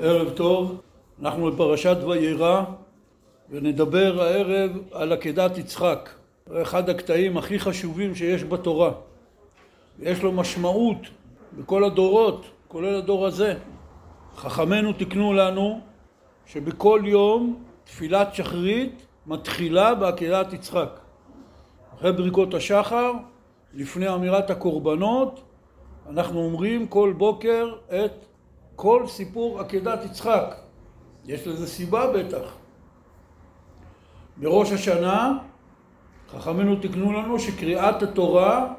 ערב טוב, אנחנו בפרשת וירא ונדבר הערב על עקדת יצחק, אחד הקטעים הכי חשובים שיש בתורה. יש לו משמעות בכל הדורות, כולל הדור הזה. חכמינו תיקנו לנו שבכל יום תפילת שחרית מתחילה בעקדת יצחק. אחרי ברכות השחר, לפני אמירת הקורבנות, אנחנו אומרים כל בוקר את כל סיפור עקדת יצחק. יש לזה סיבה בטח. בראש השנה חכמינו תיקנו לנו שקריאת התורה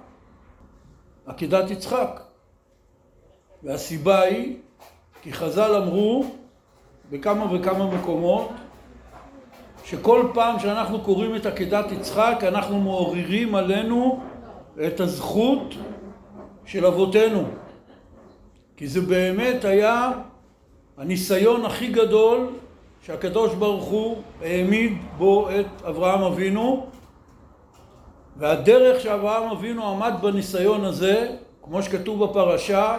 עקדת יצחק. והסיבה היא כי חז"ל אמרו בכמה וכמה מקומות שכל פעם שאנחנו קוראים את עקדת יצחק אנחנו מעוררים עלינו את הזכות של אבותינו כי זה באמת היה הניסיון הכי גדול שהקדוש ברוך הוא העמיד בו את אברהם אבינו והדרך שאברהם אבינו עמד בניסיון הזה, כמו שכתוב בפרשה,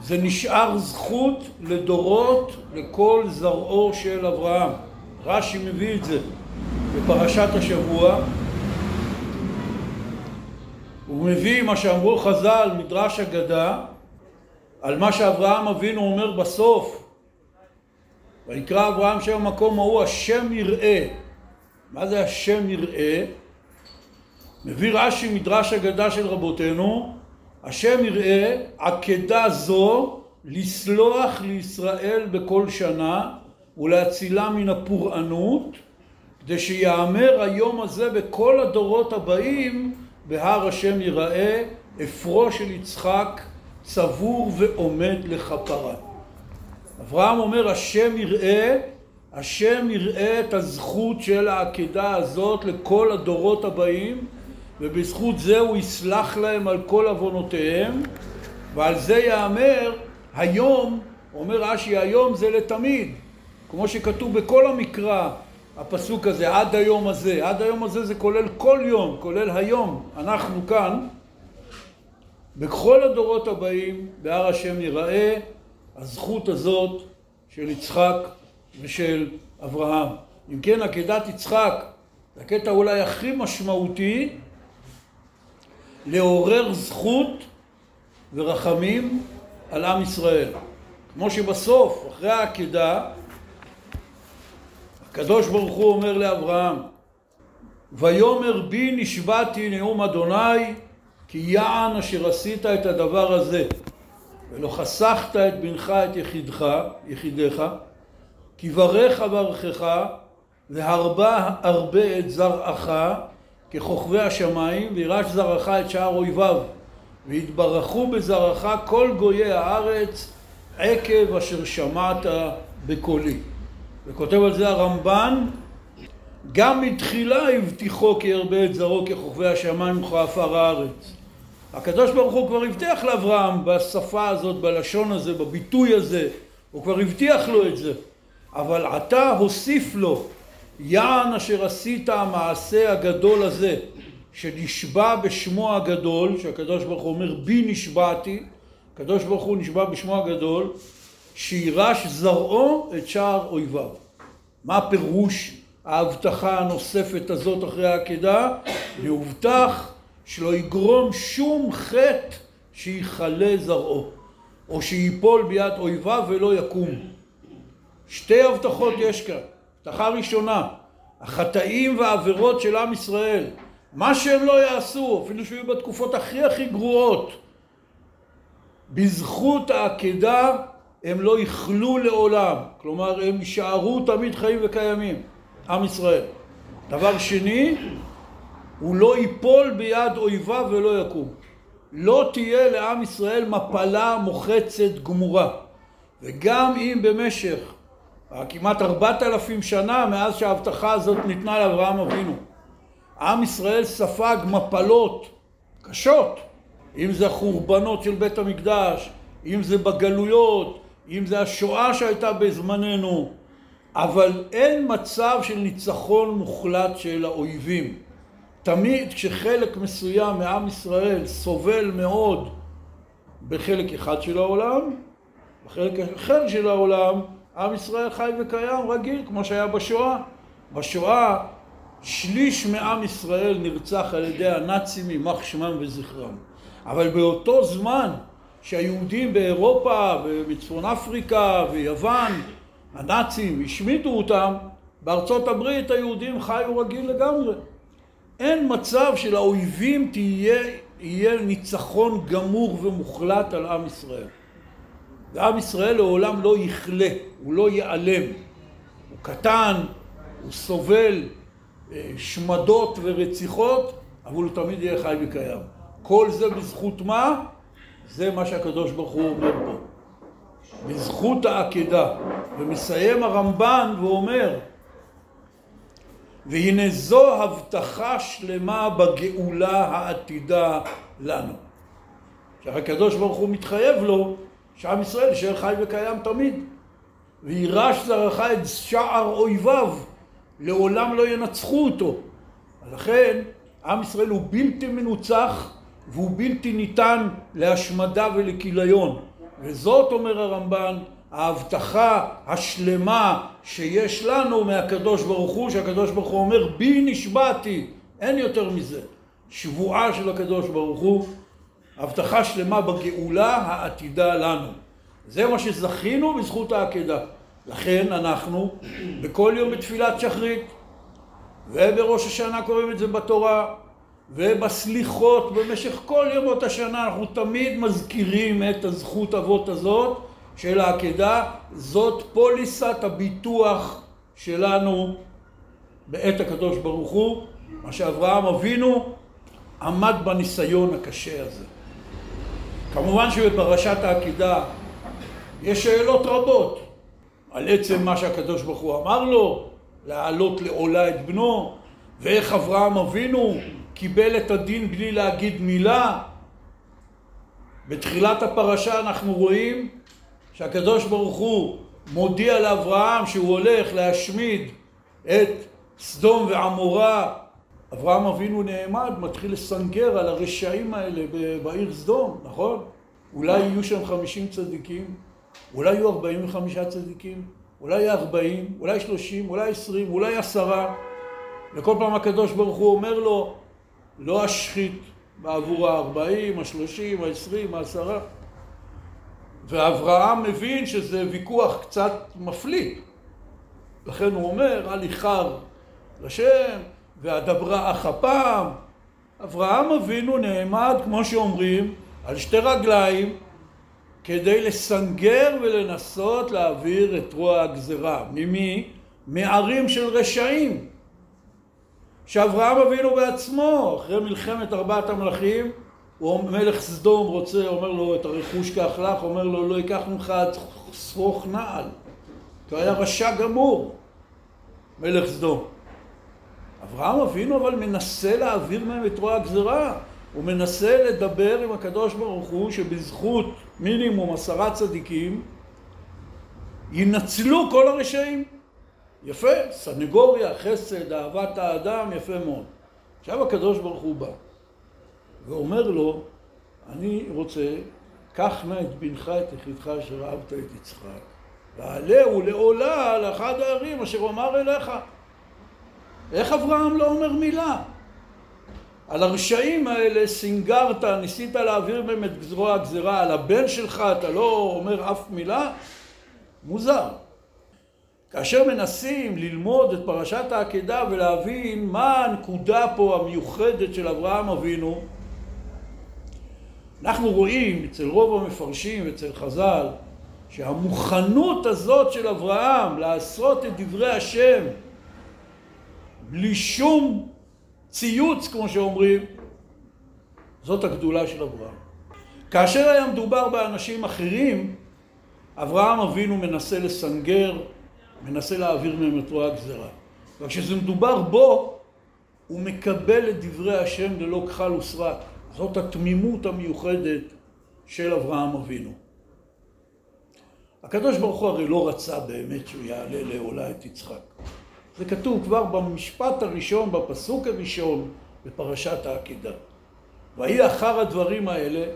זה נשאר זכות לדורות לכל זרעו של אברהם. רש"י מביא את זה בפרשת השבוע. הוא מביא מה שאמרו חז"ל, מדרש אגדה, על מה שאברהם אבינו אומר בסוף. ויקרא אברהם שם המקום ההוא השם יראה. מה זה השם יראה? מביא רש"י מדרש אגדה של רבותינו, השם יראה עקדה זו לסלוח לישראל בכל שנה ולהצילה מן הפורענות כדי שיאמר היום הזה בכל הדורות הבאים בהר השם יראה אפרו של יצחק צבור ועומד לכפרה. אברהם אומר השם יראה, השם יראה את הזכות של העקדה הזאת לכל הדורות הבאים ובזכות זה הוא יסלח להם על כל עוונותיהם ועל זה יאמר היום, אומר רש"י היום זה לתמיד כמו שכתוב בכל המקרא הפסוק הזה עד היום הזה, עד היום הזה זה כולל כל יום, כולל היום, אנחנו כאן בכל הדורות הבאים בהר השם יראה הזכות הזאת של יצחק ושל אברהם. אם כן עקדת יצחק זה הקטע אולי הכי משמעותי לעורר זכות ורחמים על עם ישראל. כמו שבסוף, אחרי העקדה, הקדוש ברוך הוא אומר לאברהם, ויאמר בי נשבעתי נאום אדוני כי יען אשר עשית את הדבר הזה ולא חסכת את בנך את יחידך, יחידך כי ברך אברכך והרבה הרבה את זרעך ככוכבי השמיים וירש זרעך את שער אויביו והתברכו בזרעך כל גויי הארץ עקב אשר שמעת בקולי וכותב על זה הרמב"ן גם מתחילה הבטיחו כי ירבה את זרעו ככוכבי השמיים וכעפר הארץ הקדוש ברוך הוא כבר הבטיח לאברהם בשפה הזאת, בלשון הזה, בביטוי הזה, הוא כבר הבטיח לו את זה. אבל עתה הוסיף לו, יען אשר עשית המעשה הגדול הזה, שנשבע בשמו הגדול, שהקדוש ברוך הוא אומר בי נשבעתי, הקדוש ברוך הוא נשבע בשמו הגדול, שירש זרעו את שער אויביו. מה פירוש ההבטחה הנוספת הזאת אחרי העקדה? להובטח שלא יגרום שום חטא שיכלה זרעו, או שיפול ביד אויביו ולא יקום. שתי הבטחות יש כאן. הבטחה ראשונה, החטאים והעבירות של עם ישראל, מה שהם לא יעשו, אפילו שהיו בתקופות הכי הכי גרועות, בזכות העקדה הם לא יכלו לעולם, כלומר הם יישארו תמיד חיים וקיימים, עם ישראל. דבר שני, הוא לא ייפול ביד אויביו ולא יקום. לא תהיה לעם ישראל מפלה מוחצת גמורה. וגם אם במשך כמעט ארבעת אלפים שנה מאז שההבטחה הזאת ניתנה לאברהם אבינו, עם ישראל ספג מפלות קשות, אם זה החורבנות של בית המקדש, אם זה בגלויות, אם זה השואה שהייתה בזמננו, אבל אין מצב של ניצחון מוחלט של האויבים. תמיד כשחלק מסוים מעם ישראל סובל מאוד בחלק אחד של העולם, בחלק אחר של העולם, עם ישראל חי וקיים רגיל, כמו שהיה בשואה. בשואה שליש מעם ישראל נרצח על ידי הנאצים, יימח שמם וזכרם. אבל באותו זמן שהיהודים באירופה ובצפון אפריקה ויוון, הנאצים השמידו אותם, בארצות הברית היהודים חיו רגיל לגמרי. אין מצב שלאויבים תהיה, יהיה ניצחון גמור ומוחלט על עם ישראל. ועם ישראל לעולם לא יכלה, הוא לא ייעלם. הוא קטן, הוא סובל אה, שמדות ורציחות, אבל הוא תמיד יהיה חי וקיים. כל זה בזכות מה? זה מה שהקדוש ברוך הוא אומר פה. בזכות העקדה. ומסיים הרמב"ן ואומר, והנה זו הבטחה שלמה בגאולה העתידה לנו. שהקדוש ברוך הוא מתחייב לו שעם ישראל יישאר חי וקיים תמיד. וירש זרעך את שער אויביו, לעולם לא ינצחו אותו. לכן עם ישראל הוא בלתי מנוצח והוא בלתי ניתן להשמדה ולכיליון. וזאת, אומר הרמב"ן, ההבטחה השלמה שיש לנו מהקדוש ברוך הוא, שהקדוש ברוך הוא אומר בי נשבעתי, אין יותר מזה. שבועה של הקדוש ברוך הוא, הבטחה שלמה בגאולה העתידה לנו. זה מה שזכינו בזכות העקדה. לכן אנחנו בכל יום בתפילת שחרית ובראש השנה קוראים את זה בתורה ובסליחות במשך כל ימות השנה אנחנו תמיד מזכירים את הזכות אבות הזאת של העקדה, זאת פוליסת הביטוח שלנו בעת הקדוש ברוך הוא, מה שאברהם אבינו עמד בניסיון הקשה הזה. כמובן שבפרשת העקידה יש שאלות רבות על עצם מה שהקדוש ברוך הוא אמר לו, להעלות לעולה את בנו, ואיך אברהם אבינו קיבל את הדין בלי להגיד מילה. בתחילת הפרשה אנחנו רואים שהקדוש ברוך הוא מודיע לאברהם שהוא הולך להשמיד את סדום ועמורה. אברהם אבינו נעמד, מתחיל לסנגר על הרשעים האלה בעיר סדום, נכון? אולי יהיו שם חמישים צדיקים, אולי יהיו ארבעים וחמישה צדיקים, אולי ארבעים, אולי שלושים, אולי עשרים, אולי עשרה. וכל פעם הקדוש ברוך הוא אומר לו, לא אשחית בעבור הארבעים, השלושים, העשרים, העשרה. ואברהם מבין שזה ויכוח קצת מפליא. לכן הוא אומר, אל איחר לשם, ואדברה אך הפעם. אברהם אבינו נעמד, כמו שאומרים, על שתי רגליים, כדי לסנגר ולנסות להעביר את רוע הגזרה. ממי? מערים של רשעים. שאברהם אבינו בעצמו, אחרי מלחמת ארבעת המלכים, הוא מלך סדום רוצה, אומר לו את הרכוש קח לך, אומר לו לא ייקח ממך עד שרוך נעל. כי היה רשע גמור, מלך סדום. אברהם אבינו אבל מנסה להעביר מהם את רוע הגזרה. הוא מנסה לדבר עם הקדוש ברוך הוא שבזכות מינימום עשרה צדיקים ינצלו כל הרשעים. יפה, סנגוריה, חסד, אהבת האדם, יפה מאוד. עכשיו הקדוש ברוך הוא בא ואומר לו, אני רוצה, קח נא את בנך, את יחידך אשר אהבת את יצחק, ועלהו לעולה על אחד הערים אשר אמר אליך. איך אברהם לא אומר מילה? על הרשעים האלה סינגרת, ניסית להעביר מהם את זרוע הגזירה, על הבן שלך אתה לא אומר אף מילה? מוזר. כאשר מנסים ללמוד את פרשת העקדה ולהבין מה הנקודה פה המיוחדת של אברהם אבינו, אנחנו רואים אצל רוב המפרשים ואצל חז"ל שהמוכנות הזאת של אברהם לעשות את דברי השם בלי שום ציוץ כמו שאומרים, זאת הגדולה של אברהם. כאשר היה מדובר באנשים אחרים, אברהם אבינו מנסה לסנגר מנסה להעביר מהם את רוע הגזרה. וכשזה מדובר בו, הוא מקבל את דברי השם ללא כחל וסרק. זאת התמימות המיוחדת של אברהם אבינו. הקדוש ברוך הוא הרי לא רצה באמת שהוא יעלה לעולה את יצחק. זה כתוב כבר במשפט הראשון, בפסוק הראשון בפרשת העקידה. ויהי אחר הדברים האלה,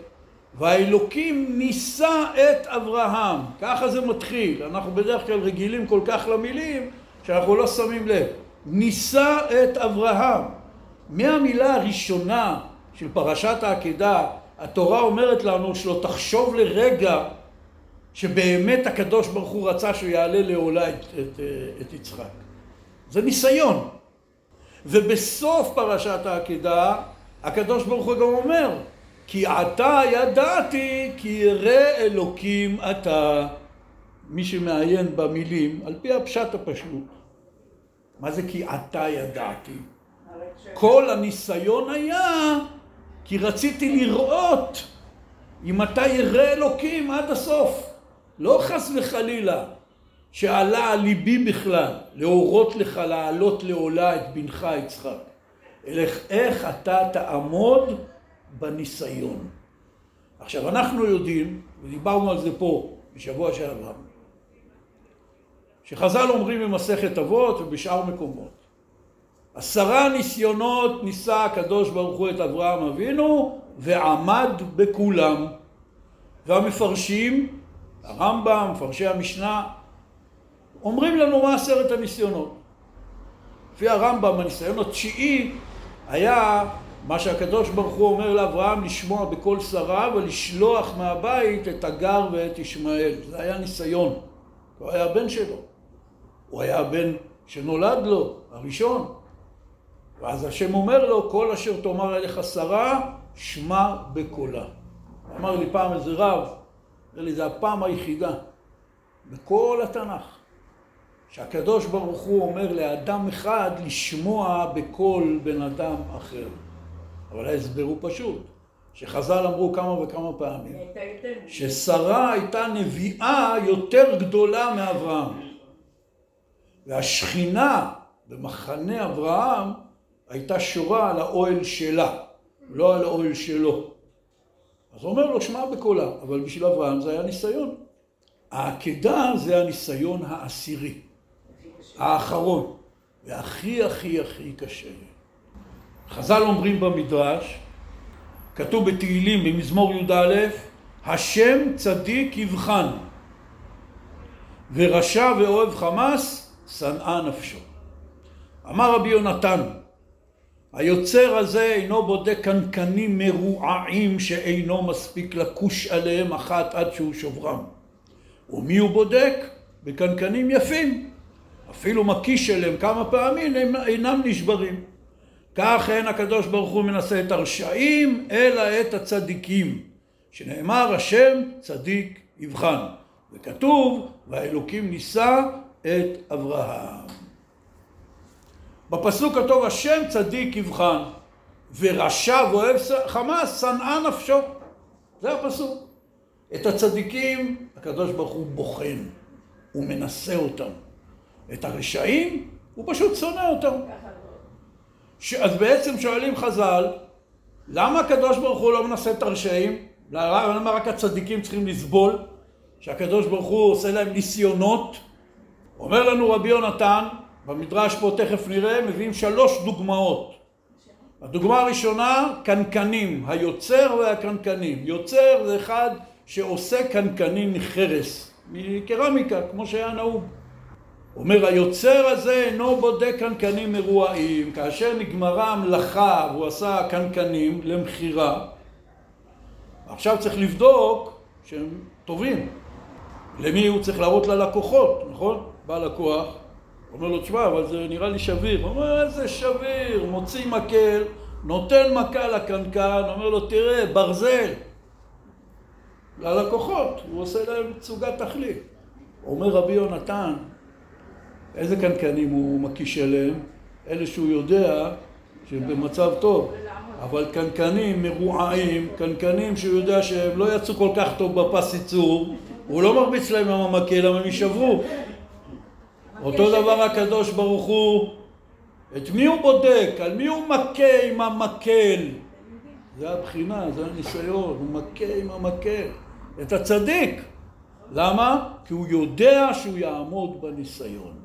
והאלוקים ניסה את אברהם. ככה זה מתחיל. אנחנו בדרך כלל רגילים כל כך למילים שאנחנו לא שמים לב. ניסה את אברהם. מהמילה הראשונה של פרשת העקדה, התורה אומרת לנו שלא תחשוב לרגע שבאמת הקדוש ברוך הוא רצה שהוא יעלה לעולה את, את, את יצחק. זה ניסיון. ובסוף פרשת העקדה, הקדוש ברוך הוא גם אומר, כי עתה ידעתי כי ירא אלוקים אתה. מי שמעיין במילים, על פי הפשט הפשוט. מה זה כי עתה ידעתי? כל הניסיון היה כי רציתי לראות אם אתה ירא אלוקים עד הסוף. לא חס וחלילה שעלה על ליבי בכלל להורות לך לעלות לעולה את בנך יצחק, אלא איך אתה תעמוד בניסיון. עכשיו אנחנו יודעים, ודיברנו על זה פה בשבוע שעבר, שחז"ל אומרים במסכת אבות ובשאר מקומות, עשרה ניסיונות ניסה הקדוש ברוך הוא את אברהם אבינו ועמד בכולם. והמפרשים, הרמב"ם, מפרשי המשנה, אומרים לנו מה עשרת הניסיונות. לפי הרמב"ם, הניסיון התשיעי היה מה שהקדוש ברוך הוא אומר לאברהם לשמוע בקול שרה ולשלוח מהבית את הגר ואת ישמעאל. זה היה ניסיון. הוא היה הבן שלו. הוא היה הבן שנולד לו, הראשון. ואז השם אומר לו, כל אשר תאמר אליך שרה, שמע בקולה. אמר לי פעם איזה רב, אמר לי, זה הפעם היחידה בכל התנ"ך, שהקדוש ברוך הוא אומר לאדם אחד לשמוע בקול בן אדם אחר. אבל ההסבר הוא פשוט, שחז"ל אמרו כמה וכמה פעמים, ששרה הייתה נביאה יותר גדולה מאברהם. והשכינה במחנה אברהם הייתה שורה על האוהל שלה, לא על האוהל שלו. אז הוא אומר לו, שמע בקולה, אבל בשביל אברהם זה היה ניסיון. העקדה זה הניסיון העשירי, האחרון, והכי הכי הכי קשה. חז"ל אומרים במדרש, כתוב בתהילים במזמור י"א, השם צדיק יבחן, ורשע ואוהב חמאס, שנאה נפשו. אמר רבי יונתן, היוצר הזה אינו בודק קנקנים מרועעים שאינו מספיק לכוש עליהם אחת עד שהוא שוברם. ומי הוא בודק? בקנקנים יפים. אפילו מקיש עליהם כמה פעמים אינם נשברים. כך אין הקדוש ברוך הוא מנסה את הרשעים, אלא את הצדיקים. שנאמר השם צדיק יבחן. וכתוב, והאלוקים נישא את אברהם. בפסוק כתוב השם צדיק יבחן ורשע ואוהב חמאס שנאה נפשו זה הפסוק את הצדיקים הקדוש ברוך הוא בוחן הוא מנסה אותם את הרשעים הוא פשוט שונא אותם ש... אז בעצם שואלים חז"ל למה הקדוש ברוך הוא לא מנסה את הרשעים? למה רק הצדיקים צריכים לסבול? שהקדוש ברוך הוא עושה להם ניסיונות? אומר לנו רבי יונתן במדרש פה תכף נראה, מביאים שלוש דוגמאות. הדוגמה הראשונה, קנקנים, היוצר והקנקנים. יוצר זה אחד שעושה קנקנים מחרס, מקרמיקה, כמו שהיה נהוג. אומר היוצר הזה אינו בודק קנקנים מרועיים, כאשר נגמרה המלאכה והוא עשה קנקנים למכירה, עכשיו צריך לבדוק שהם טובים. למי הוא צריך להראות ללקוחות, נכון? בא לקוח, אומר לו, תשמע, אבל זה נראה לי שביר. הוא אומר, איזה שביר? מוציא מקל, נותן מכה לקנקן, אומר לו, תראה, ברזל. ללקוחות, הוא עושה להם תצוגת תכלית. אומר רבי יונתן, איזה קנקנים הוא מקיש אליהם? אלה שהוא יודע שהם במצב טוב. אבל קנקנים מרועעים, קנקנים שהוא יודע שהם לא יצאו כל כך טוב בפס ייצור, הוא לא מרביץ להם עם המקל, אבל הם יישברו. אותו דבר הקדוש ברוך הוא, את מי הוא בודק? על מי הוא מכה עם המקל? זה הבחינה, זה הניסיון, הוא מכה עם המקל. את הצדיק. למה? כי הוא יודע שהוא יעמוד בניסיון.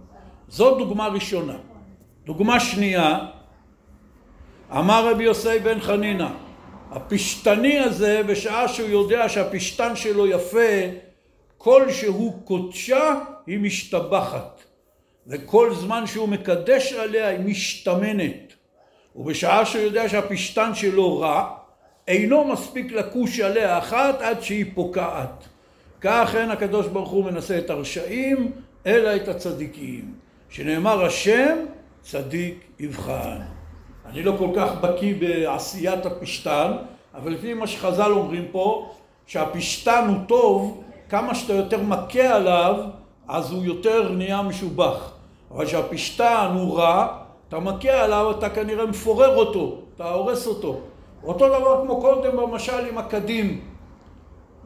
זו דוגמה ראשונה. דוגמה שנייה, אמר רבי יוסי בן חנינא, הפשטני הזה, בשעה שהוא יודע שהפשטן שלו יפה, כל שהוא קודשה היא משתבחת, וכל זמן שהוא מקדש עליה היא משתמנת. ובשעה שהוא יודע שהפשטן שלו רע, אינו מספיק לקוש עליה אחת עד שהיא פוקעת. כך אין הקדוש ברוך הוא מנסה את הרשעים, אלא את הצדיקים. שנאמר השם, צדיק יבחן. אני לא כל כך בקיא בעשיית הפשטן, אבל לפי מה שחז"ל אומרים פה, שהפשטן הוא טוב, כמה שאתה יותר מכה עליו, אז הוא יותר נהיה משובח. אבל כשהפשטן הוא רע, אתה מכה עליו, אתה כנראה מפורר אותו, אתה הורס אותו. אותו דבר כמו קודם במשל עם הקדים.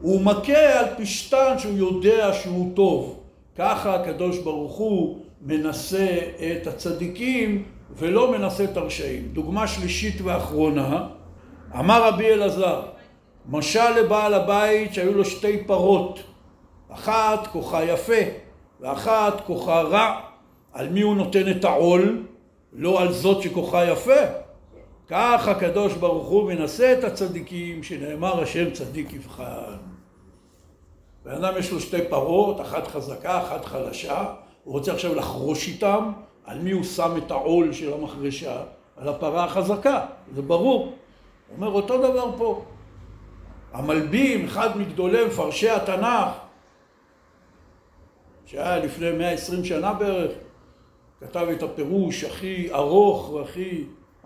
הוא מכה על פשטן שהוא יודע שהוא טוב. ככה הקדוש ברוך הוא מנסה את הצדיקים ולא מנסה את הרשעים. דוגמה שלישית ואחרונה, אמר רבי אלעזר, משל לבעל הבית שהיו לו שתי פרות, אחת כוחה יפה ואחת כוחה רע, על מי הוא נותן את העול? לא על זאת שכוחה יפה. כך הקדוש ברוך הוא מנסה את הצדיקים, שנאמר השם צדיק יבחן. בן אדם יש לו שתי פרות, אחת חזקה, אחת חלשה, הוא רוצה עכשיו לחרוש איתם, על מי הוא שם את העול של המחרשה? על הפרה החזקה, זה ברור. הוא אומר אותו דבר פה. המלבים, אחד מגדולי מפרשי התנ"ך, שהיה לפני 120 שנה בערך, כתב את הפירוש הכי ארוך והכי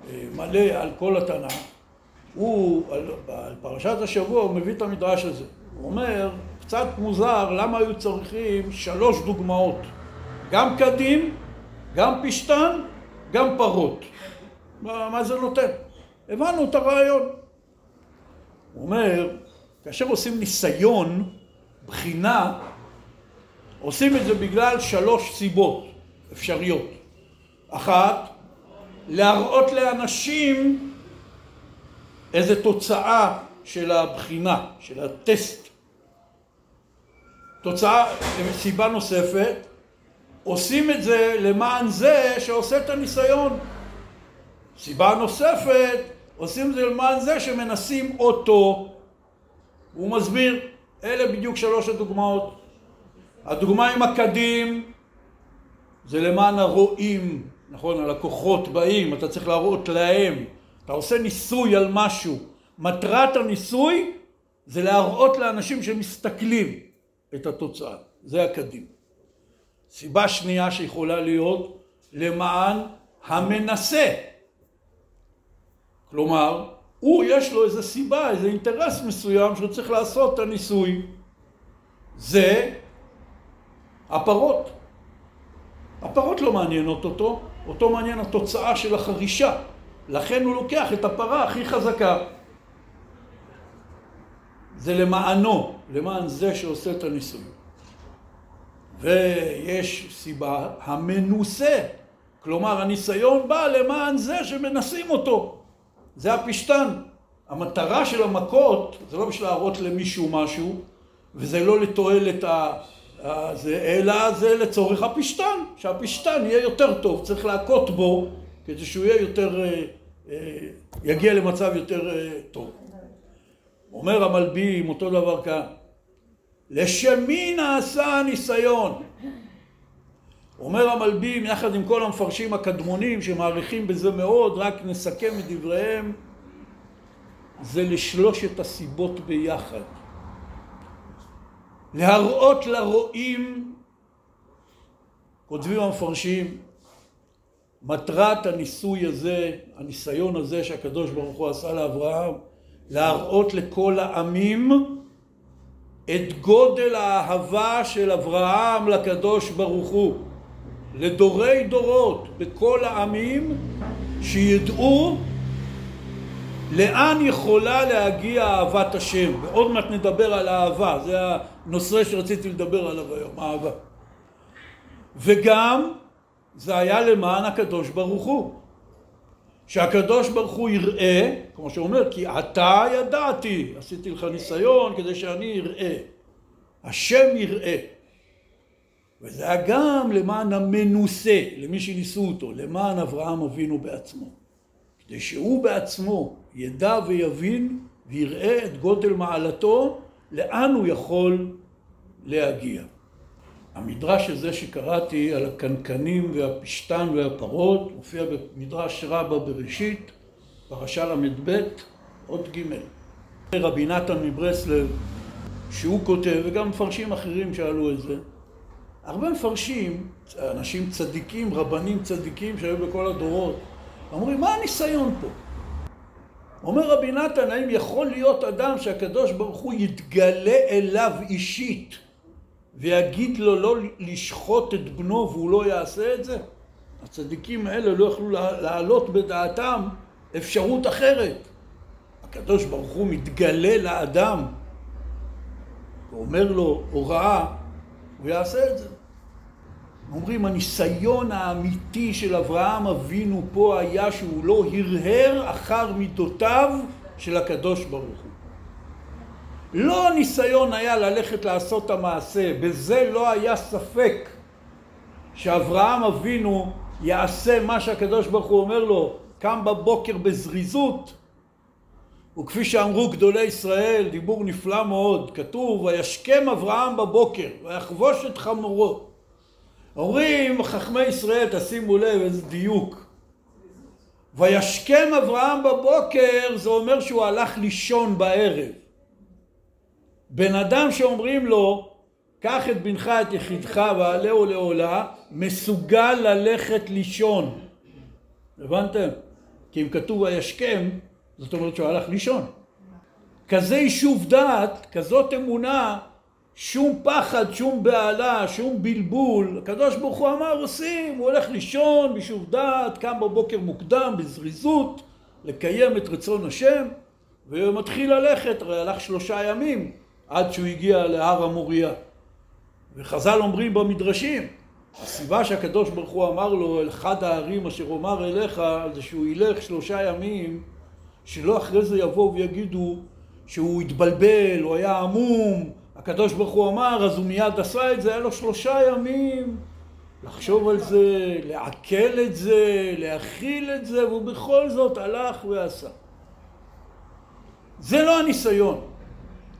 אה, מלא על כל התנ"ך, הוא, על, על פרשת השבוע, הוא מביא את המדרש הזה. הוא אומר, קצת מוזר, למה היו צריכים שלוש דוגמאות? גם קדים, גם פשטן, גם פרות. מה, מה זה נותן? הבנו את הרעיון. הוא אומר, כאשר עושים ניסיון, בחינה, עושים את זה בגלל שלוש סיבות אפשריות. אחת, להראות לאנשים איזה תוצאה של הבחינה, של הטסט. תוצאה, סיבה נוספת, עושים את זה למען זה שעושה את הניסיון. סיבה נוספת, עושים את זה למען זה שמנסים אותו. הוא מסביר, אלה בדיוק שלוש הדוגמאות. הדוגמה עם הקדים זה למען הרועים, נכון? הלקוחות באים, אתה צריך להראות להם. אתה עושה ניסוי על משהו. מטרת הניסוי זה להראות לאנשים שמסתכלים את התוצאה. זה הקדים. סיבה שנייה שיכולה להיות למען המנסה. כלומר, הוא יש לו איזה סיבה, איזה אינטרס מסוים שהוא צריך לעשות את הניסוי. זה הפרות. הפרות לא מעניינות אותו, אותו מעניין התוצאה של החרישה. לכן הוא לוקח את הפרה הכי חזקה. זה למענו, למען זה שעושה את הניסוי. ויש סיבה המנוסה, כלומר הניסיון בא למען זה שמנסים אותו. זה הפשטן. המטרה של המכות זה לא בשביל להראות למישהו משהו, וזה לא לתועלת ה... זה, אלא זה לצורך הפשטן, שהפשטן יהיה יותר טוב, צריך להכות בו כדי שהוא יהיה יותר, אה, אה, יגיע למצב יותר אה, טוב. אומר המלבים אותו דבר כאן, לשם מי נעשה הניסיון? אומר המלבים יחד עם כל המפרשים הקדמונים שמעריכים בזה מאוד, רק נסכם את דבריהם, זה לשלושת הסיבות ביחד. להראות לרועים, כותבים המפרשים, מטרת הניסוי הזה, הניסיון הזה שהקדוש ברוך הוא עשה לאברהם, להראות לכל העמים את גודל האהבה של אברהם לקדוש ברוך הוא, לדורי דורות, בכל העמים, שידעו לאן יכולה להגיע אהבת השם. ועוד מעט נדבר על אהבה, זה הנושא שרציתי לדבר עליו היום, אהבה. וגם זה היה למען הקדוש ברוך הוא. שהקדוש ברוך הוא יראה, כמו שהוא אומר, כי אתה ידעתי, עשיתי לך ניסיון כדי שאני אראה. השם יראה. וזה היה גם למען המנוסה, למי שניסו אותו, למען אברהם אבינו בעצמו. כדי שהוא בעצמו ידע ויבין ויראה את גודל מעלתו, לאן הוא יכול להגיע. המדרש הזה שקראתי על הקנקנים והפשתן והפרות מופיע במדרש רבה בראשית, פרשה ל"ב, עוד ג'. רבי נתן מברסלב, שהוא כותב, וגם מפרשים אחרים שאלו את זה, הרבה מפרשים, אנשים צדיקים, רבנים צדיקים שהיו בכל הדורות, אומרים, מה הניסיון פה? אומר רבי נתן, האם יכול להיות אדם שהקדוש ברוך הוא יתגלה אליו אישית ויגיד לו לא לשחוט את בנו והוא לא יעשה את זה? הצדיקים האלה לא יכלו להעלות בדעתם אפשרות אחרת. הקדוש ברוך הוא מתגלה לאדם ואומר לו הוראה, הוא יעשה את זה. אומרים, הניסיון האמיתי של אברהם אבינו פה היה שהוא לא הרהר אחר מידותיו של הקדוש ברוך הוא. לא הניסיון היה ללכת לעשות את המעשה, בזה לא היה ספק שאברהם אבינו יעשה מה שהקדוש ברוך הוא אומר לו, קם בבוקר בזריזות, וכפי שאמרו גדולי ישראל, דיבור נפלא מאוד, כתוב, וישכם אברהם בבוקר, ויחבוש את חמורו. אומרים חכמי ישראל, תשימו לב איזה דיוק. וישכם אברהם בבוקר, זה אומר שהוא הלך לישון בערב. בן אדם שאומרים לו, קח את בנך את יחידך ועלהו לעולה, מסוגל ללכת לישון. הבנתם? כי אם כתוב וישכם, זאת אומרת שהוא הלך לישון. כזה יישוב דעת, כזאת אמונה, שום פחד, שום בהלה, שום בלבול. הקדוש ברוך הוא אמר עושים, הוא הולך לישון ביישוב דעת, קם בבוקר מוקדם, בזריזות, לקיים את רצון השם, ומתחיל ללכת, הרי הלך שלושה ימים עד שהוא הגיע להר המוריה. וחז"ל אומרים במדרשים, הסיבה שהקדוש ברוך הוא אמר לו, אל אחד הערים אשר אומר אליך, זה שהוא ילך שלושה ימים, שלא אחרי זה יבואו ויגידו שהוא התבלבל, הוא היה עמום, הקדוש ברוך הוא אמר, אז הוא מיד עשה את זה, היה לו שלושה ימים לחשוב על זה, לעכל את זה, להכיל את זה, והוא בכל זאת הלך ועשה. זה לא הניסיון.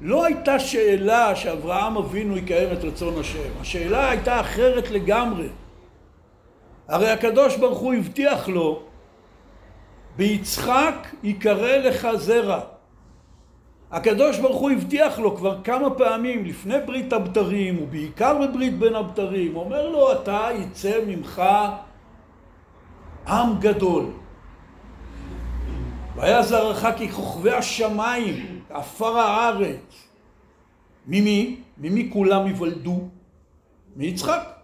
לא הייתה שאלה שאברהם אבינו יקיים את רצון השם. השאלה הייתה אחרת לגמרי. הרי הקדוש ברוך הוא הבטיח לו, ביצחק יקרא לך זרע. הקדוש ברוך הוא הבטיח לו כבר כמה פעמים לפני ברית הבתרים ובעיקר בברית בין הבתרים, אומר לו אתה יצא ממך עם גדול. והיה זרעך ככוכבי השמיים, כעפר הארץ. ממי? ממי כולם יוולדו? מיצחק.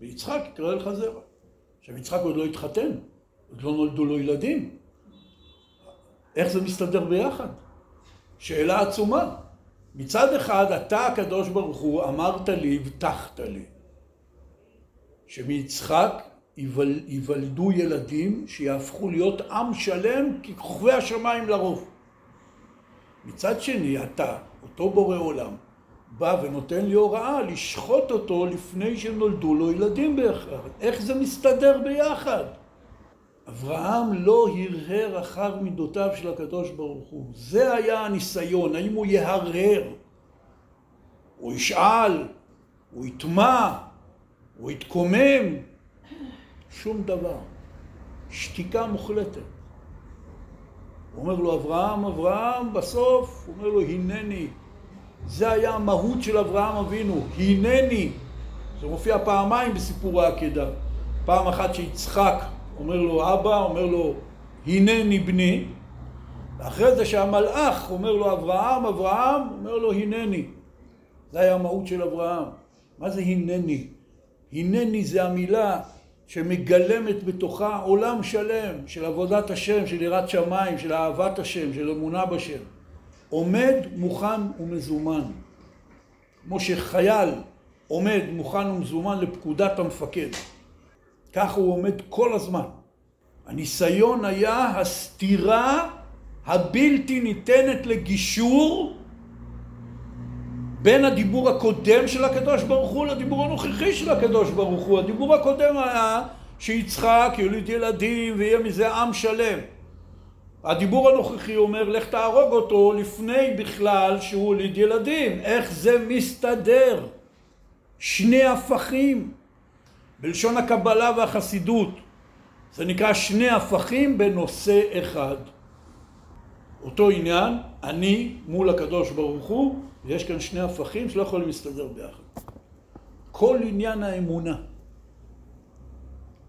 ויצחק יקרא לך זרע. עכשיו יצחק עוד לא התחתן, עוד לא נולדו לו ילדים. איך זה מסתדר ביחד? שאלה עצומה. מצד אחד, אתה הקדוש ברוך הוא אמרת לי, הבטחת לי, שמיצחק ייוולדו ילדים שיהפכו להיות עם שלם ככוכבי השמיים לרוב. מצד שני, אתה, אותו בורא עולם, בא ונותן לי הוראה לשחוט אותו לפני שנולדו לו ילדים בהכרח. איך זה מסתדר ביחד? אברהם לא הרהר אחר מידותיו של הקדוש ברוך הוא. זה היה הניסיון, האם הוא יהרהר, הוא ישאל, הוא יטמע, הוא יתקומם, שום דבר. שתיקה מוחלטת. הוא אומר לו, אברהם, אברהם, בסוף, הוא אומר לו, הנני. זה היה המהות של אברהם אבינו, הנני. זה מופיע פעמיים בסיפור העקדה. פעם אחת שיצחק אומר לו אבא, אומר לו הנני בני, ואחרי זה שהמלאך אומר לו אברהם, אברהם, אומר לו הנני. זה היה המהות של אברהם. מה זה הנני? הנני זה המילה שמגלמת בתוכה עולם שלם של עבודת השם, של יראת שמיים, של אהבת השם, של אמונה בשם. עומד, מוכן ומזומן. כמו שחייל עומד, מוכן ומזומן לפקודת המפקד. כך הוא עומד כל הזמן. הניסיון היה הסתירה הבלתי ניתנת לגישור בין הדיבור הקודם של הקדוש ברוך הוא לדיבור הנוכחי של הקדוש ברוך הוא. הדיבור הקודם היה שיצחק יוליד ילדים ויהיה מזה עם שלם. הדיבור הנוכחי אומר, לך תהרוג אותו לפני בכלל שהוא הוליד ילדים. איך זה מסתדר? שני הפכים. בלשון הקבלה והחסידות. זה נקרא שני הפכים בנושא אחד. אותו עניין, אני מול הקדוש ברוך הוא, ויש כאן שני הפכים שלא יכולים להסתדר ביחד. כל עניין האמונה.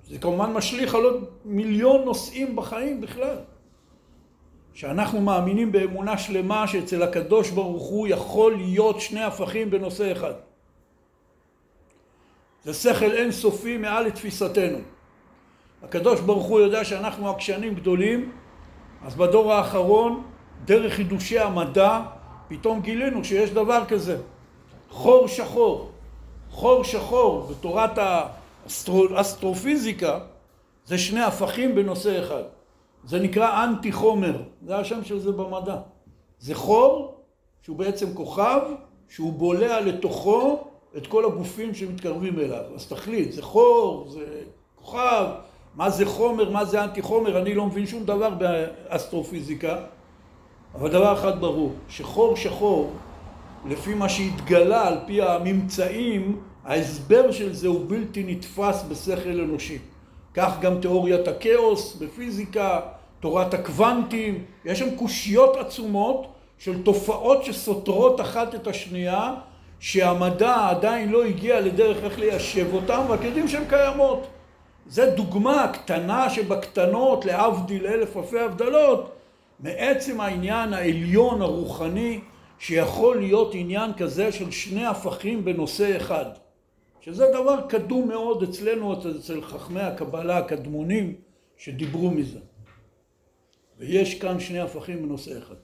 זה כמובן משליך על עוד מיליון נושאים בחיים בכלל. שאנחנו מאמינים באמונה שלמה שאצל הקדוש ברוך הוא יכול להיות שני הפכים בנושא אחד. זה שכל אינסופי מעל לתפיסתנו. הקדוש ברוך הוא יודע שאנחנו עקשנים גדולים, אז בדור האחרון, דרך חידושי המדע, פתאום גילינו שיש דבר כזה. חור שחור. חור שחור בתורת האסטרופיזיקה זה שני הפכים בנושא אחד. זה נקרא אנטי חומר, זה השם של זה במדע. זה חור שהוא בעצם כוכב שהוא בולע לתוכו את כל הגופים שמתקרבים אליו. אז תחליט, זה חור, זה כוכב, מה זה חומר, מה זה אנטי חומר, אני לא מבין שום דבר באסטרופיזיקה, אבל דבר אחד ברור, שחור שחור, לפי מה שהתגלה על פי הממצאים, ההסבר של זה הוא בלתי נתפס בשכל אנושי. כך גם תיאוריית הכאוס בפיזיקה, תורת הקוונטים, יש שם קושיות עצומות של תופעות שסותרות אחת את השנייה, שהמדע עדיין לא הגיע לדרך איך ליישב אותם, רק יודעים שהן קיימות. זה דוגמה קטנה שבקטנות, להבדיל אלף אלפי הבדלות, מעצם העניין העליון הרוחני, שיכול להיות עניין כזה של שני הפכים בנושא אחד. שזה דבר קדום מאוד אצלנו, אצל חכמי הקבלה הקדמונים שדיברו מזה. ויש כאן שני הפכים בנושא אחד.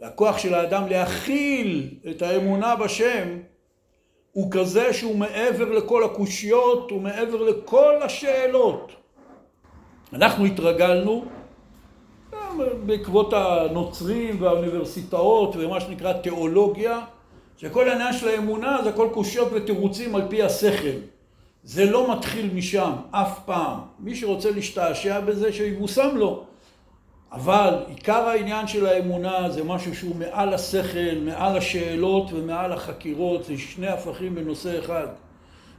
והכוח של האדם להכיל את האמונה בשם הוא כזה שהוא מעבר לכל הקושיות, הוא מעבר לכל השאלות. אנחנו התרגלנו בעקבות הנוצרים והאוניברסיטאות ומה שנקרא תיאולוגיה, שכל העניין של האמונה זה הכל קושיות ותירוצים על פי השכל. זה לא מתחיל משם, אף פעם. מי שרוצה להשתעשע בזה, שיבושם לו. אבל עיקר העניין של האמונה זה משהו שהוא מעל השכל, מעל השאלות ומעל החקירות, זה שני הפכים בנושא אחד.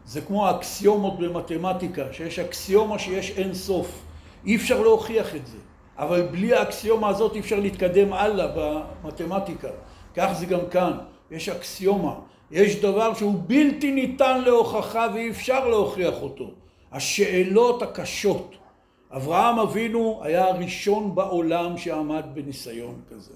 זה כמו האקסיומות במתמטיקה, שיש אקסיומה שיש אין סוף. אי אפשר להוכיח את זה, אבל בלי האקסיומה הזאת אי אפשר להתקדם הלאה במתמטיקה. כך זה גם כאן, יש אקסיומה, יש דבר שהוא בלתי ניתן להוכחה ואי אפשר להוכיח אותו. השאלות הקשות. אברהם אבינו היה הראשון בעולם שעמד בניסיון כזה.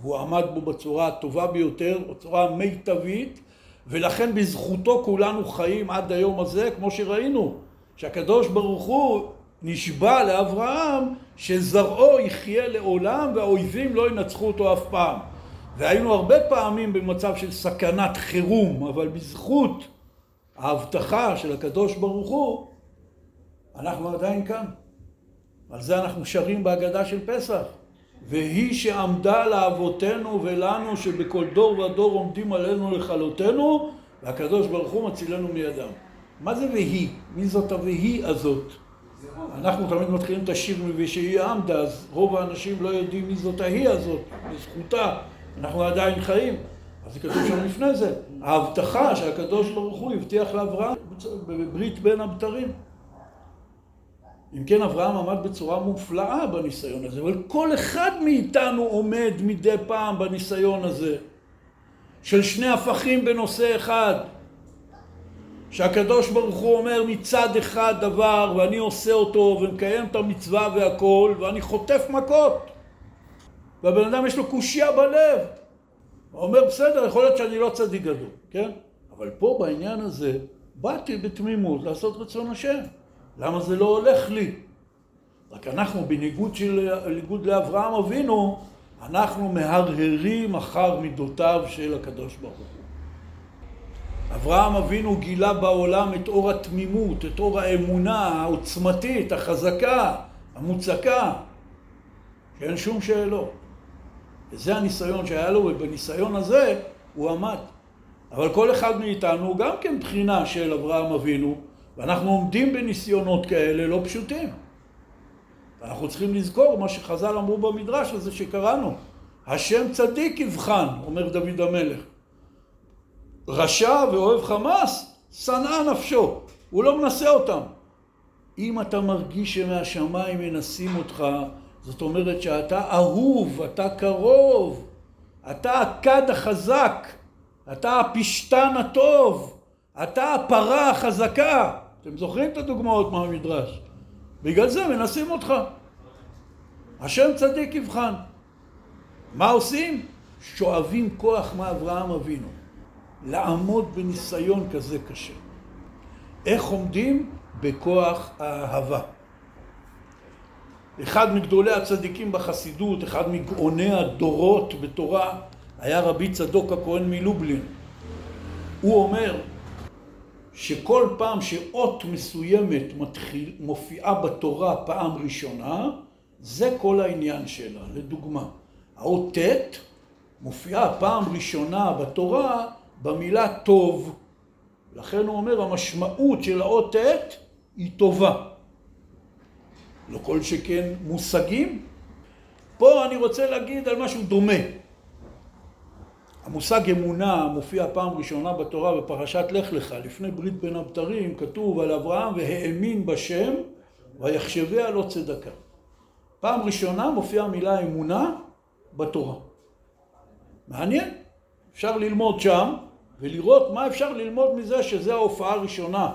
והוא עמד בו בצורה הטובה ביותר, בצורה מיטבית, ולכן בזכותו כולנו חיים עד היום הזה, כמו שראינו, שהקדוש ברוך הוא נשבע לאברהם שזרעו יחיה לעולם והאויבים לא ינצחו אותו אף פעם. והיינו הרבה פעמים במצב של סכנת חירום, אבל בזכות ההבטחה של הקדוש ברוך הוא, אנחנו עדיין כאן. על זה אנחנו שרים בהגדה של פסח. והיא שעמדה לאבותינו ולנו שבכל דור ודור עומדים עלינו לכלותנו והקדוש ברוך הוא מצילנו מידם. מה זה והיא? מי זאת הוהיא הזאת? אנחנו תמיד מתחילים את השיר מ"ושהיא עמדה", אז רוב האנשים לא יודעים מי זאת ההיא הזאת, בזכותה אנחנו עדיין חיים. אז זה כתוב שם לפני זה, ההבטחה שהקדוש ברוך הוא הבטיח לאברהם בברית בין הבתרים. אם כן, אברהם עמד בצורה מופלאה בניסיון הזה, אבל כל אחד מאיתנו עומד מדי פעם בניסיון הזה, של שני הפכים בנושא אחד. שהקדוש ברוך הוא אומר מצד אחד דבר ואני עושה אותו ומקיים את המצווה והכל ואני חוטף מכות. והבן אדם יש לו קושייה בלב. הוא אומר בסדר יכול להיות שאני לא צדיק גדול כן? אבל פה בעניין הזה באתי בתמימות לעשות רצון השם למה זה לא הולך לי? רק אנחנו, בניגוד של, לאברהם אבינו, אנחנו מהרהרים אחר מידותיו של הקדוש ברוך הוא. אברהם אבינו גילה בעולם את אור התמימות, את אור האמונה העוצמתית, החזקה, המוצקה, שאין שום שאלות. וזה הניסיון שהיה לו, ובניסיון הזה הוא עמד. אבל כל אחד מאיתנו גם כן בחינה של אברהם אבינו, ואנחנו עומדים בניסיונות כאלה לא פשוטים. אנחנו צריכים לזכור מה שחז"ל אמרו במדרש הזה שקראנו. השם צדיק יבחן, אומר דוד המלך. רשע ואוהב חמאס, שנאה נפשו. הוא לא מנסה אותם. אם אתה מרגיש שמהשמיים מנסים אותך, זאת אומרת שאתה אהוב, אתה קרוב, אתה הכד החזק, אתה הפשתן הטוב, אתה הפרה החזקה. אתם זוכרים את הדוגמאות מהמדרש? בגלל זה מנסים אותך. השם צדיק יבחן. מה עושים? שואבים כוח מאברהם אבינו. לעמוד בניסיון כזה קשה. איך עומדים? בכוח האהבה. אחד מגדולי הצדיקים בחסידות, אחד מגאוני הדורות בתורה, היה רבי צדוק הכהן מלובלין. הוא אומר שכל פעם שאות מסוימת מתחיל, מופיעה בתורה פעם ראשונה, זה כל העניין שלה. לדוגמה, האות ט' מופיעה פעם ראשונה בתורה במילה טוב. לכן הוא אומר, המשמעות של האות ט' היא טובה. לא כל שכן מושגים. פה אני רוצה להגיד על משהו דומה. המושג אמונה מופיע פעם ראשונה בתורה בפרשת לך לך, לפני ברית בין הבתרים, כתוב על אברהם והאמין בשם ויחשביה לא צדקה. פעם ראשונה מופיעה המילה אמונה בתורה. מעניין, אפשר ללמוד שם ולראות מה אפשר ללמוד מזה שזה ההופעה הראשונה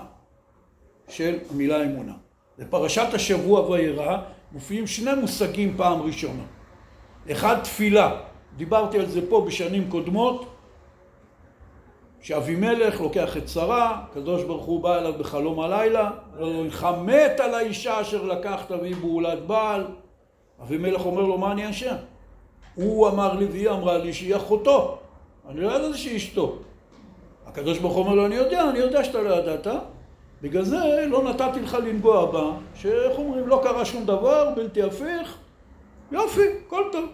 של המילה אמונה. בפרשת השבוע וירא מופיעים שני מושגים פעם ראשונה. אחד תפילה, דיברתי על זה פה בשנים קודמות, שאבימלך לוקח את שרה, הקדוש ברוך הוא בא אליו בחלום הלילה, אומר לו, אינך מת על האישה אשר לקחת והיא בעולת בעל. אבימלך אומר לו, מה אני אשם? הוא אמר לי והיא אמרה לי שהיא אחותו. אני לא ידעתי שהיא אשתו. הקדוש ברוך הוא אומר לו, אני יודע, אני יודע שאתה לא ידעת. בגלל זה לא נתתי לך לנגוע בה, שאיך אומרים, לא קרה שום דבר, בלתי הפיך, יופי, הכל טוב.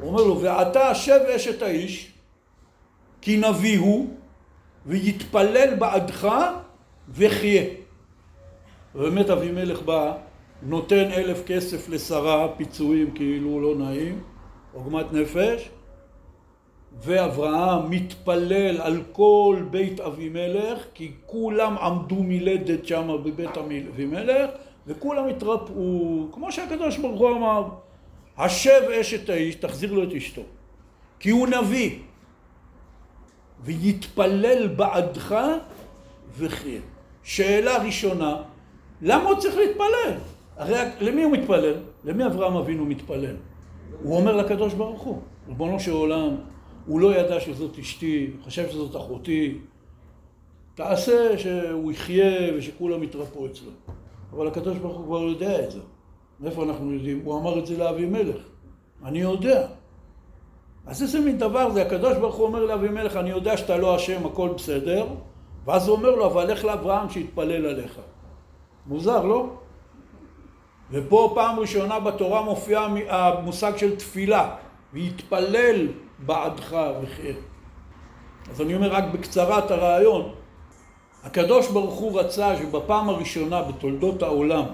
הוא אומר לו, ועתה שב אשת האיש, כי נביא הוא, ויתפלל בעדך, וחיה. ובאמת אבימלך בא, נותן אלף כסף לשרה, פיצויים כאילו לא נעים, עוגמת נפש, ואברהם מתפלל על כל בית אבימלך, כי כולם עמדו מלדת שם בבית אבימלך, וכולם התרפאו, כמו שהקדוש ברוך הוא אמר, השב אשת האיש, תחזיר לו את אשתו, כי הוא נביא, ויתפלל בעדך וחיה. שאלה ראשונה, למה הוא צריך להתפלל? הרי למי הוא מתפלל? למי אברהם אבינו מתפלל? הוא אומר לקדוש ברוך הוא, ריבונו של עולם, הוא לא ידע שזאת אשתי, חשב שזאת אחותי. תעשה שהוא יחיה ושכולם יתרפאו אצלו. אבל הקדוש ברוך הוא כבר יודע את זה. מאיפה אנחנו יודעים? הוא אמר את זה לאבימלך. אני יודע. אז איזה מין דבר זה? הקדוש ברוך הוא אומר לאבימלך, אני יודע שאתה לא אשם, הכל בסדר. ואז הוא אומר לו, אבל לך לאברהם שיתפלל עליך. מוזר, לא? ופה פעם ראשונה בתורה מופיע המושג של תפילה. ויתפלל בעדך וחיר. אז אני אומר רק בקצרה את הרעיון. הקדוש ברוך הוא רצה שבפעם הראשונה בתולדות העולם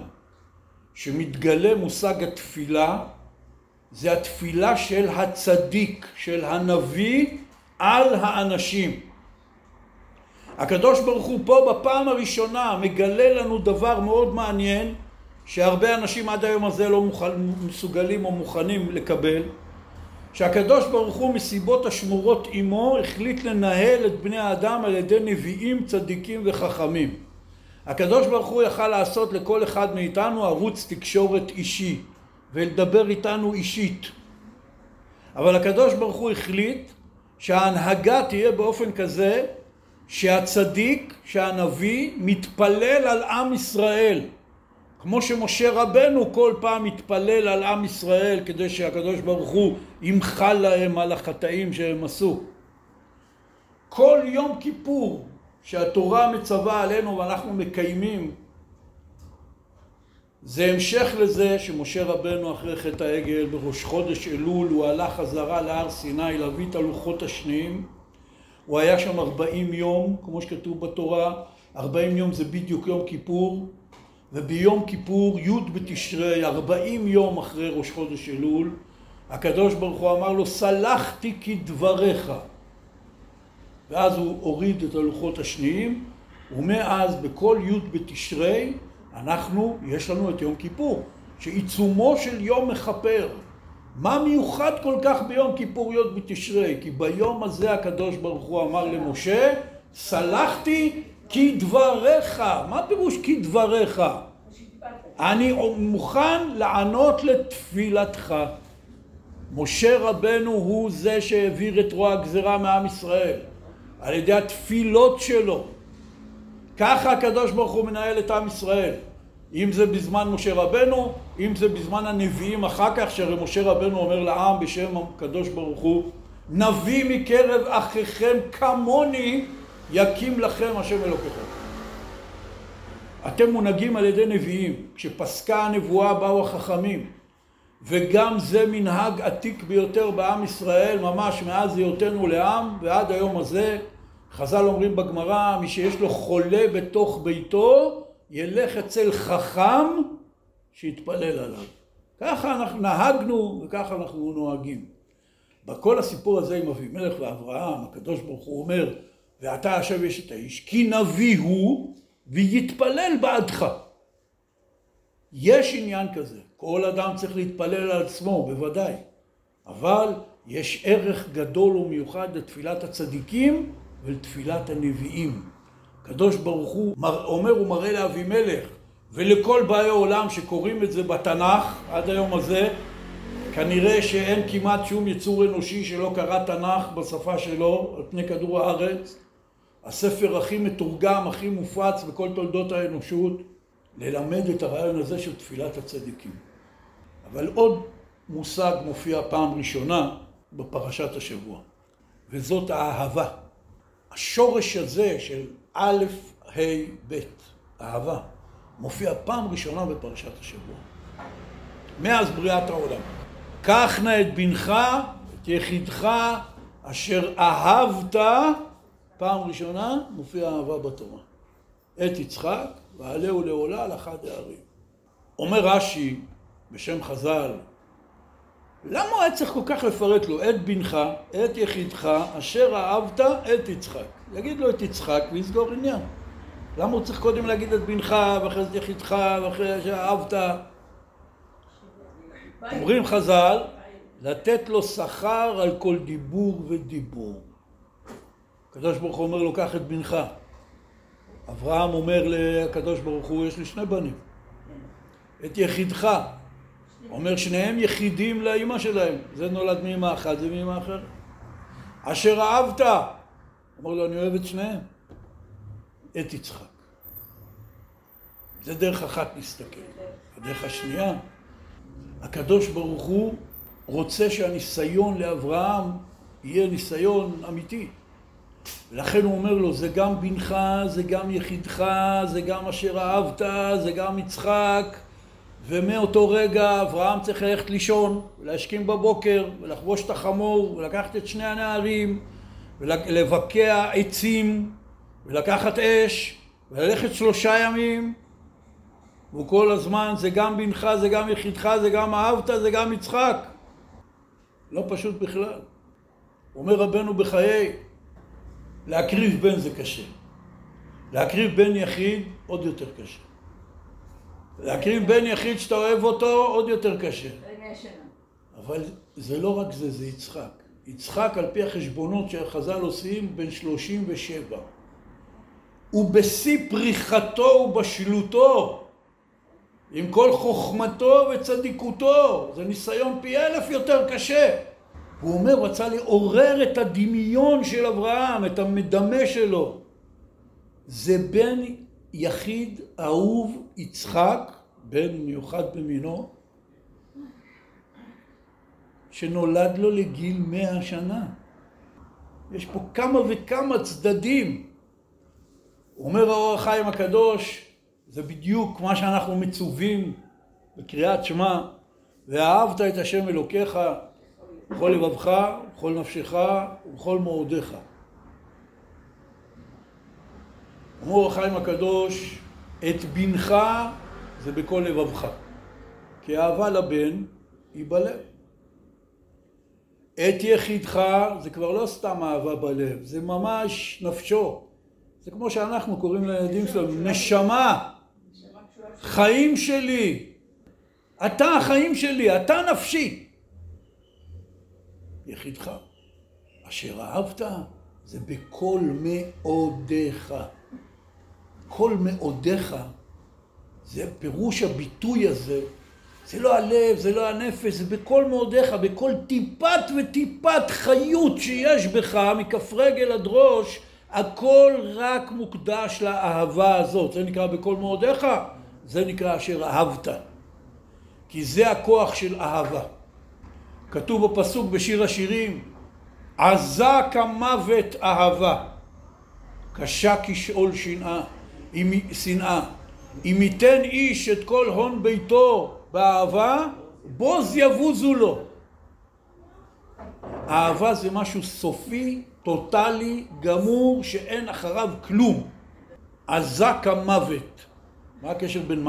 שמתגלה מושג התפילה זה התפילה של הצדיק, של הנביא על האנשים. הקדוש ברוך הוא פה בפעם הראשונה מגלה לנו דבר מאוד מעניין שהרבה אנשים עד היום הזה לא מוכן, מסוגלים או מוכנים לקבל שהקדוש ברוך הוא מסיבות השמורות עמו החליט לנהל את בני האדם על ידי נביאים צדיקים וחכמים. הקדוש ברוך הוא יכל לעשות לכל אחד מאיתנו ערוץ תקשורת אישי ולדבר איתנו אישית. אבל הקדוש ברוך הוא החליט שההנהגה תהיה באופן כזה שהצדיק, שהנביא, מתפלל על עם ישראל. כמו שמשה רבנו כל פעם מתפלל על עם ישראל כדי שהקדוש ברוך הוא ימחל להם על החטאים שהם עשו. כל יום כיפור שהתורה מצווה עלינו ואנחנו מקיימים. זה המשך לזה שמשה רבנו אחרי חטא העגל בראש חודש אלול הוא הלך חזרה להר סיני להביא את הלוחות השניים. הוא היה שם ארבעים יום כמו שכתוב בתורה. ארבעים יום זה בדיוק יום כיפור. וביום כיפור, י' בתשרי, ארבעים יום אחרי ראש חודש אלול, הקדוש ברוך הוא אמר לו, סלחתי כדבריך. ואז הוא הוריד את הלוחות השניים, ומאז בכל י' בתשרי, אנחנו, יש לנו את יום כיפור, שעיצומו של יום מכפר. מה מיוחד כל כך ביום כיפור י' בתשרי? כי ביום הזה הקדוש ברוך הוא אמר למשה, סלחתי כדבריך. מה פירוש כדבריך? אני מוכן לענות לתפילתך. משה רבנו הוא זה שהעביר את רוע הגזירה מעם ישראל, על ידי התפילות שלו. ככה הקדוש ברוך הוא מנהל את עם ישראל. אם זה בזמן משה רבנו, אם זה בזמן הנביאים אחר כך, שהרי משה רבנו אומר לעם בשם הקדוש ברוך הוא, נביא מקרב אחיכם כמוני יקים לכם השם אלוקיכם. אתם מונהגים על ידי נביאים, כשפסקה הנבואה באו החכמים, וגם זה מנהג עתיק ביותר בעם ישראל, ממש מאז היותנו לעם ועד היום הזה. חז"ל אומרים בגמרא, מי שיש לו חולה בתוך ביתו, ילך אצל חכם שיתפלל עליו. ככה אנחנו נהגנו וככה אנחנו נוהגים. בכל הסיפור הזה עם אבימלך ואברהם, הקדוש ברוך הוא אומר, ואתה עכשיו יש את האיש, כי נביא הוא ויתפלל בעדך. יש עניין כזה, כל אדם צריך להתפלל על עצמו, בוודאי, אבל יש ערך גדול ומיוחד לתפילת הצדיקים ולתפילת הנביאים. הקדוש ברוך הוא אומר ומראה לאבימלך ולכל באי עולם שקוראים את זה בתנ"ך עד היום הזה, כנראה שאין כמעט שום יצור אנושי שלא קרא תנ"ך בשפה שלו על פני כדור הארץ. הספר הכי מתורגם, הכי מופץ בכל תולדות האנושות, ללמד את הרעיון הזה של תפילת הצדיקים. אבל עוד מושג מופיע פעם ראשונה בפרשת השבוע, וזאת האהבה. השורש הזה של א', ה', ב', אהבה, מופיע פעם ראשונה בפרשת השבוע. מאז בריאת העולם. קח נא את בנך, את יחידך, אשר אהבת, פעם ראשונה מופיע אהבה בתורה. את יצחק, ועלהו לעולה על אחד הערים. אומר רש"י, בשם חז"ל, למה היה צריך כל כך לפרט לו את בנך, את יחידך, אשר אהבת את יצחק? יגיד לו את יצחק ויסגור עניין. למה הוא צריך קודם להגיד את בנך, ואחרי זה את יחידך, ואחרי שאהבת? אומרים חז"ל, לתת לו שכר על כל דיבור ודיבור. הקדוש ברוך הוא אומר לו, קח את בנך. אברהם אומר לקדוש ברוך הוא, יש לי שני בנים. את יחידך. אומר שניהם יחידים לאימא שלהם. זה נולד מאמא אחת, זה אחרת. אשר אהבת. אומר לו, אני אוהב את שניהם. את יצחק. זה דרך אחת להסתכל. הדרך השנייה, הקדוש ברוך הוא רוצה שהניסיון לאברהם יהיה ניסיון אמיתי. ולכן הוא אומר לו, זה גם בנך, זה גם יחידך, זה גם אשר אהבת, זה גם יצחק. ומאותו רגע אברהם צריך ללכת לישון, ולהשכים בבוקר, ולחבוש את החמור, ולקחת את שני הנערים, ולבקע עצים, ולקחת אש, וללכת שלושה ימים, והוא כל הזמן, זה גם בנך, זה גם יחידך, זה גם אהבת, זה גם יצחק. לא פשוט בכלל. אומר רבנו בחיי, להקריב בן זה קשה. להקריב בן יחיד עוד יותר קשה. להקריב בן יחיד שאתה אוהב אותו עוד יותר קשה. אבל זה לא רק זה, זה יצחק. יצחק על פי החשבונות שהחז"ל עושים בן שלושים ושבע. הוא בשיא פריחתו ובשלותו, עם כל חוכמתו וצדיקותו. זה ניסיון פי אלף יותר קשה. הוא אומר, הוא רצה לעורר את הדמיון של אברהם, את המדמה שלו. זה בן יחיד אהוב יצחק, בן מיוחד במינו, שנולד לו לגיל מאה שנה. יש פה כמה וכמה צדדים. אומר האור החיים הקדוש, זה בדיוק מה שאנחנו מצווים בקריאת שמע, ואהבת את השם אלוקיך בכל לבבך, בכל נפשך ובכל מאודיך. אמור החיים הקדוש, את בנך זה בכל לבבך. כי אהבה לבן היא בלב. את יחידך זה כבר לא סתם אהבה בלב, זה ממש נפשו. זה כמו שאנחנו קוראים לילדים שלנו, נשמה, חיים שלי, אתה החיים שלי, אתה נפשי. יחידך. אשר אהבת זה בכל מאודיך. כל מאודיך, זה פירוש הביטוי הזה, זה לא הלב, זה לא הנפש, זה בכל מאודיך, בכל טיפת וטיפת חיות שיש בך, מכף רגל עד ראש, הכל רק מוקדש לאהבה הזאת. זה נקרא בכל מאודיך, זה נקרא אשר אהבת. כי זה הכוח של אהבה. כתוב בפסוק בשיר השירים, עזה כמוות אהבה, קשה כשאול שנאה, שנאה. אם ייתן איש את כל הון ביתו באהבה, בוז יבוזו לו. אהבה זה משהו סופי, טוטאלי, גמור, שאין אחריו כלום. עזה כמוות. מה הקשר בין